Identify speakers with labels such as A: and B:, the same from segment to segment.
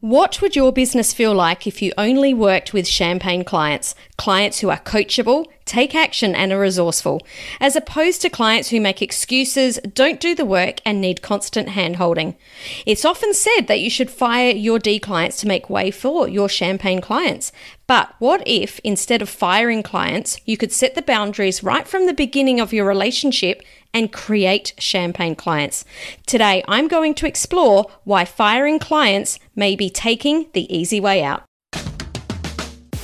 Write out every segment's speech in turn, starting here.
A: What would your business feel like if you only worked with champagne clients? Clients who are coachable, take action, and are resourceful, as opposed to clients who make excuses, don't do the work, and need constant handholding. It's often said that you should fire your D clients to make way for your champagne clients. But what if, instead of firing clients, you could set the boundaries right from the beginning of your relationship and create champagne clients. Today, I'm going to explore why firing clients may be taking the easy way out.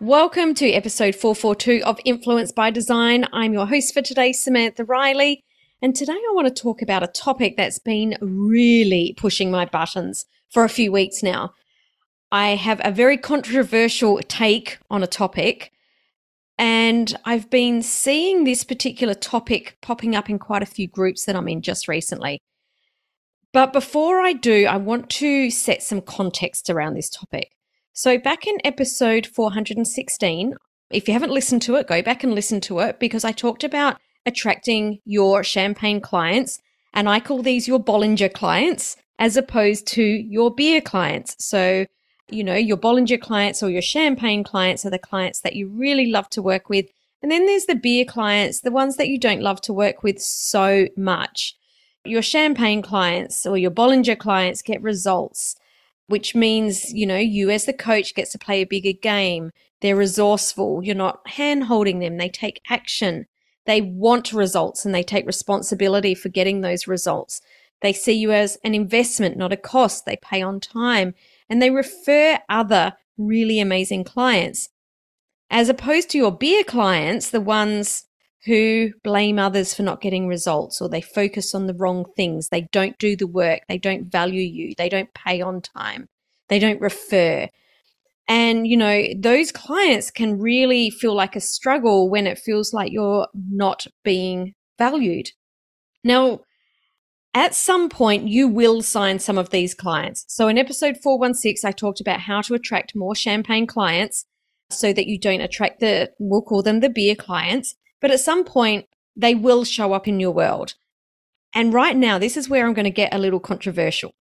A: Welcome to episode 442 of Influence by Design. I'm your host for today, Samantha Riley. And today I want to talk about a topic that's been really pushing my buttons for a few weeks now. I have a very controversial take on a topic, and I've been seeing this particular topic popping up in quite a few groups that I'm in just recently. But before I do, I want to set some context around this topic. So, back in episode 416, if you haven't listened to it, go back and listen to it because I talked about attracting your champagne clients, and I call these your Bollinger clients as opposed to your beer clients. So, you know, your Bollinger clients or your champagne clients are the clients that you really love to work with. And then there's the beer clients, the ones that you don't love to work with so much. Your champagne clients or your Bollinger clients get results which means, you know, you as the coach gets to play a bigger game. They're resourceful. You're not hand holding them. They take action. They want results and they take responsibility for getting those results. They see you as an investment, not a cost. They pay on time and they refer other really amazing clients. As opposed to your beer clients, the ones who blame others for not getting results or they focus on the wrong things. They don't do the work. They don't value you. They don't pay on time. They don't refer. And, you know, those clients can really feel like a struggle when it feels like you're not being valued. Now, at some point, you will sign some of these clients. So in episode 416, I talked about how to attract more champagne clients so that you don't attract the, we'll call them the beer clients. But at some point, they will show up in your world. And right now, this is where I'm going to get a little controversial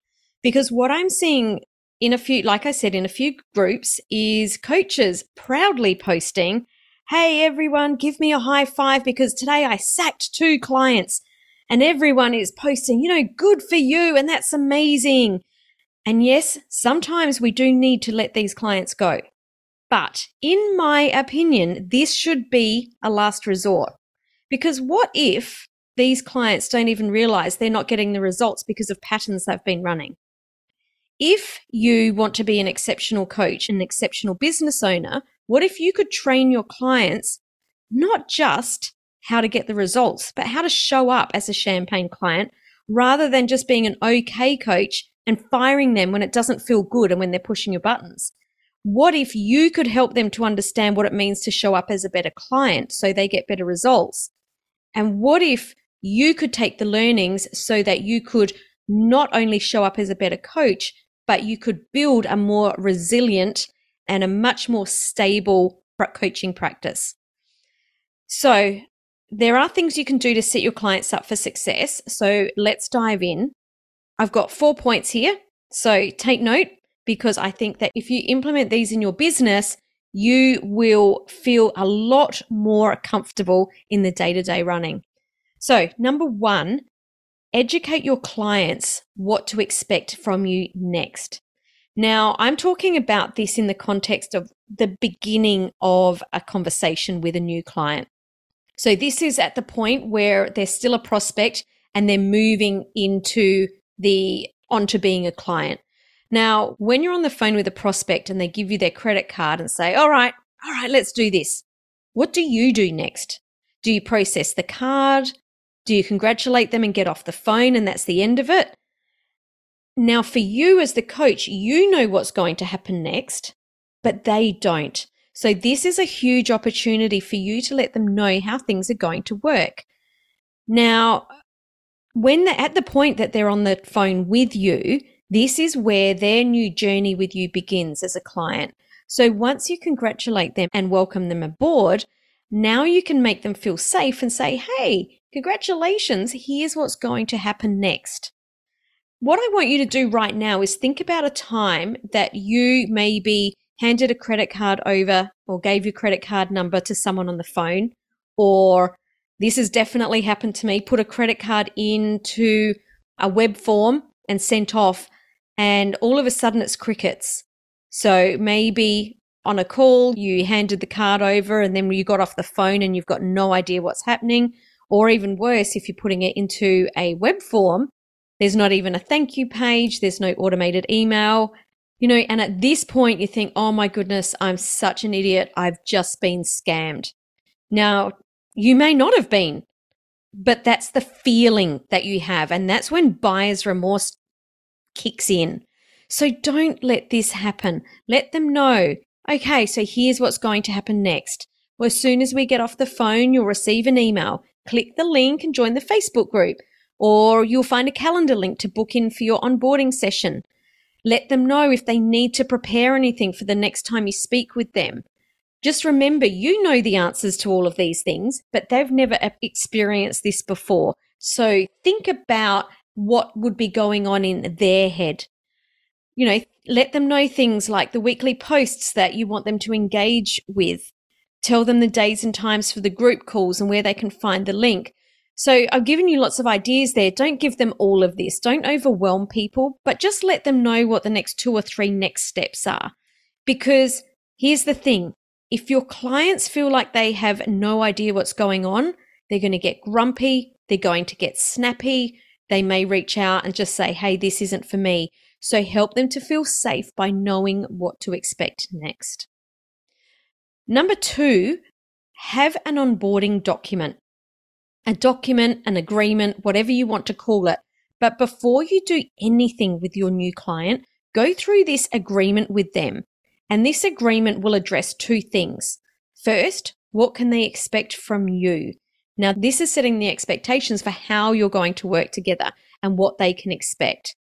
A: because what I'm seeing in a few, like I said, in a few groups is coaches proudly posting, Hey, everyone, give me a high five because today I sacked two clients. And everyone is posting, you know, good for you. And that's amazing. And yes, sometimes we do need to let these clients go. But in my opinion, this should be a last resort. Because what if these clients don't even realize they're not getting the results because of patterns they've been running? If you want to be an exceptional coach, and an exceptional business owner, what if you could train your clients not just how to get the results, but how to show up as a champagne client rather than just being an okay coach and firing them when it doesn't feel good and when they're pushing your buttons? What if you could help them to understand what it means to show up as a better client so they get better results? And what if you could take the learnings so that you could not only show up as a better coach, but you could build a more resilient and a much more stable coaching practice. So, there are things you can do to set your clients up for success. So, let's dive in. I've got four points here. So, take note because I think that if you implement these in your business, you will feel a lot more comfortable in the day to day running. So, number one, educate your clients what to expect from you next. Now, I'm talking about this in the context of the beginning of a conversation with a new client. So, this is at the point where they're still a prospect and they're moving into the onto being a client. Now, when you're on the phone with a prospect and they give you their credit card and say, all right, all right, let's do this. What do you do next? Do you process the card? Do you congratulate them and get off the phone and that's the end of it? Now, for you as the coach, you know what's going to happen next, but they don't. So, this is a huge opportunity for you to let them know how things are going to work. Now, when they're at the point that they're on the phone with you, this is where their new journey with you begins as a client. So once you congratulate them and welcome them aboard, now you can make them feel safe and say, hey, congratulations, here's what's going to happen next. What I want you to do right now is think about a time that you maybe handed a credit card over or gave your credit card number to someone on the phone or this has definitely happened to me. Put a credit card into a web form and sent off, and all of a sudden it's crickets. So maybe on a call, you handed the card over and then you got off the phone and you've got no idea what's happening. Or even worse, if you're putting it into a web form, there's not even a thank you page, there's no automated email. You know, and at this point, you think, oh my goodness, I'm such an idiot. I've just been scammed. Now, you may not have been, but that's the feeling that you have. And that's when buyer's remorse kicks in. So don't let this happen. Let them know, okay, so here's what's going to happen next. Well, as soon as we get off the phone, you'll receive an email. Click the link and join the Facebook group, or you'll find a calendar link to book in for your onboarding session. Let them know if they need to prepare anything for the next time you speak with them. Just remember, you know the answers to all of these things, but they've never experienced this before. So think about what would be going on in their head. You know, let them know things like the weekly posts that you want them to engage with. Tell them the days and times for the group calls and where they can find the link. So I've given you lots of ideas there. Don't give them all of this. Don't overwhelm people, but just let them know what the next two or three next steps are. Because here's the thing if your clients feel like they have no idea what's going on, they're going to get grumpy, they're going to get snappy, they may reach out and just say, hey, this isn't for me. So help them to feel safe by knowing what to expect next. Number two, have an onboarding document. A document, an agreement, whatever you want to call it. But before you do anything with your new client, go through this agreement with them. And this agreement will address two things. First, what can they expect from you? Now, this is setting the expectations for how you're going to work together and what they can expect.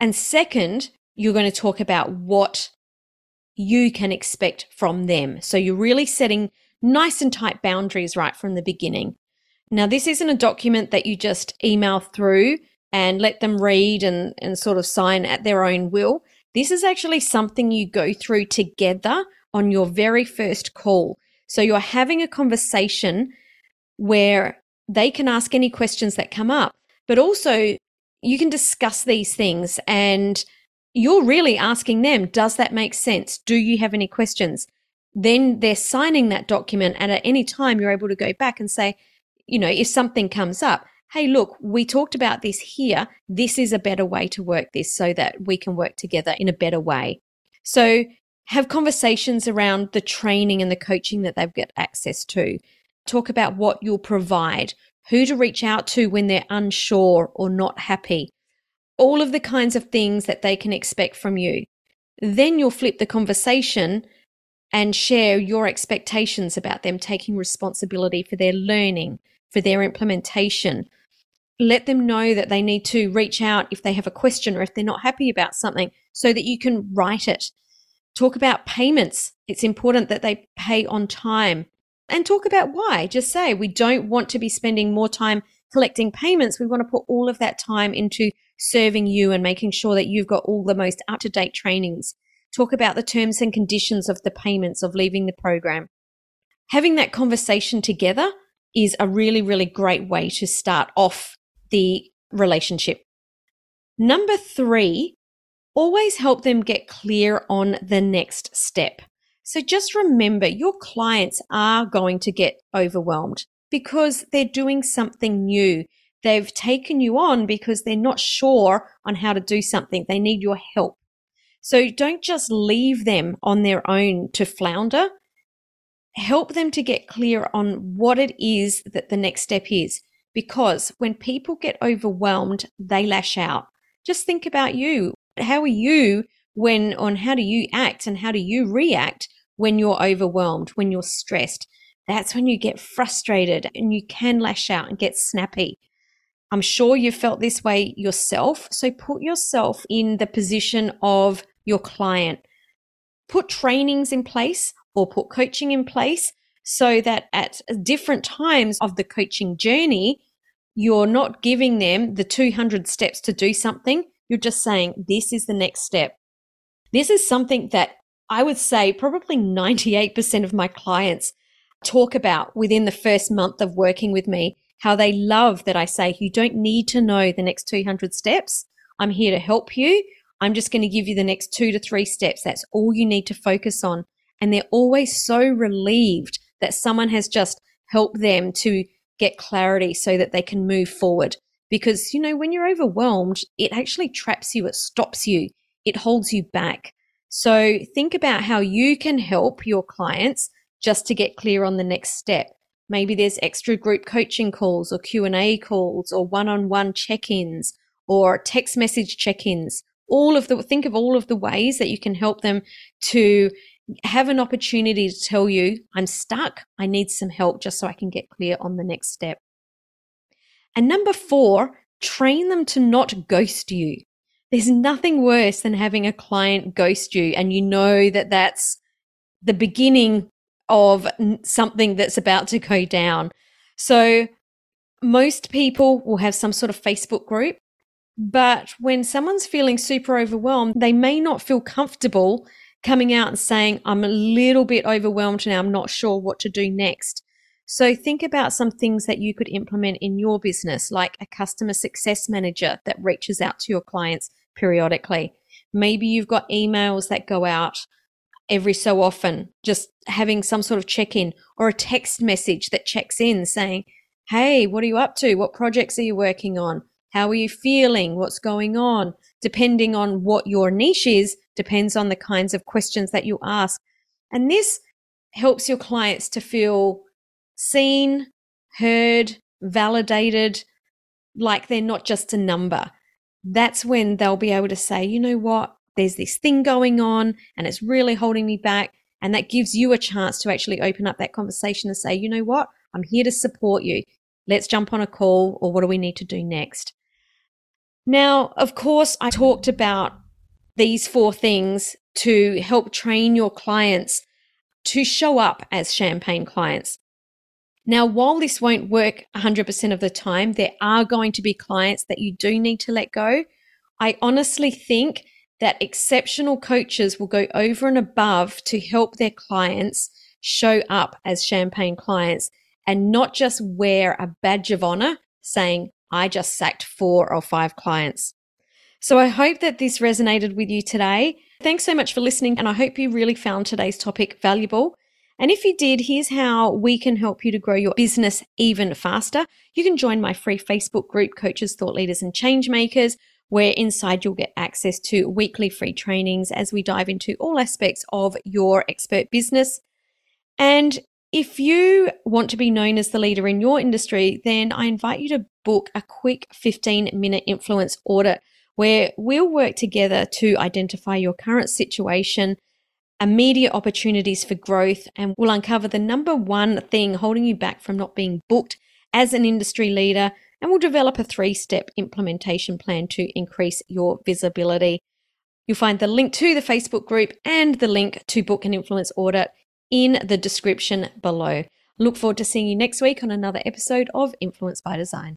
A: And second, you're going to talk about what you can expect from them. So you're really setting nice and tight boundaries right from the beginning. Now, this isn't a document that you just email through and let them read and, and sort of sign at their own will. This is actually something you go through together on your very first call. So you're having a conversation where they can ask any questions that come up, but also you can discuss these things and you're really asking them, does that make sense? Do you have any questions? Then they're signing that document. And at any time, you're able to go back and say, you know, if something comes up, hey, look, we talked about this here. This is a better way to work this so that we can work together in a better way. So have conversations around the training and the coaching that they've got access to. Talk about what you'll provide, who to reach out to when they're unsure or not happy, all of the kinds of things that they can expect from you. Then you'll flip the conversation and share your expectations about them taking responsibility for their learning, for their implementation, let them know that they need to reach out if they have a question or if they're not happy about something so that you can right it. Talk about payments. It's important that they pay on time and talk about why. Just say, we don't want to be spending more time collecting payments. We want to put all of that time into serving you and making sure that you've got all the most up to date trainings. Talk about the terms and conditions of the payments of leaving the program. Having that conversation together is a really, really great way to start off the relationship. Number three, always help them get clear on the next step. So just remember your clients are going to get overwhelmed because they're doing something new. They've taken you on because they're not sure on how to do something. They need your help. So don't just leave them on their own to flounder. Help them to get clear on what it is that the next step is because when people get overwhelmed, they lash out. Just think about you. how are you when on how do you act and how do you react when you're overwhelmed, when you're stressed? That's when you get frustrated and you can lash out and get snappy. I'm sure you've felt this way yourself. So put yourself in the position of your client. Put trainings in place or put coaching in place so that at different times of the coaching journey, you're not giving them the 200 steps to do something. You're just saying, this is the next step. This is something that I would say probably 98% of my clients talk about within the first month of working with me how they love that I say, you don't need to know the next 200 steps. I'm here to help you. I'm just going to give you the next two to three steps. That's all you need to focus on. And they're always so relieved that someone has just helped them to get clarity so that they can move forward. Because, you know, when you're overwhelmed, it actually traps you, it stops you, it holds you back. So think about how you can help your clients just to get clear on the next step. Maybe there's extra group coaching calls or Q&A calls or one-on-one check-ins or text message check-ins. All of the think of all of the ways that you can help them to have an opportunity to tell you, I'm stuck. I need some help just so I can get clear on the next step. And number four, train them to not ghost you. There's nothing worse than having a client ghost you and you know that that's the beginning of something that's about to go down. So most people will have some sort of Facebook group, but when someone's feeling super overwhelmed, they may not feel comfortable coming out and saying, I'm a little bit overwhelmed now. I'm not sure what to do next. So think about some things that you could implement in your business, like a customer success manager that reaches out to your clients periodically. Maybe you've got emails that go out every so often, just having some sort of check in or a text message that checks in saying, Hey, what are you up to? What projects are you working on? How are you feeling? What's going on? Depending on what your niche is, depends on the kinds of questions that you ask. And this helps your clients to feel seen, heard, validated, like they're not just a number. That's when they'll be able to say, you know what? there's this thing going on and it's really holding me back. And that gives you a chance to actually open up that conversation and say, you know what? I'm here to support you. Let's jump on a call or what do we need to do next? Now, of course, I talked about these four things to help train your clients to show up as champagne clients. Now, while this won't work 100% of the time, there are going to be clients that you do need to let go. I honestly think that exceptional coaches will go over and above to help their clients show up as champagne clients and not just wear a badge of honor saying, I just sacked four or five clients. So I hope that this resonated with you today. Thanks so much for listening, and I hope you really found today's topic valuable. And if you did, here's how we can help you to grow your business even faster. You can join my free Facebook group, Coaches, Thought Leaders, and Change Makers where inside you'll get access to weekly free trainings as we dive into all aspects of your expert business. And if you want to be known as the leader in your industry, then I invite you to book a quick 15 minute influence audit where we'll work together to identify your current situation, immediate opportunities for growth, and we'll uncover the number one thing holding you back from not being booked as an industry leader and we'll develop a three step implementation plan to increase your visibility. You'll find the link to the Facebook group and the link to book an influence audit in the description below. Look forward to seeing you next week on another episode of Influence by Design.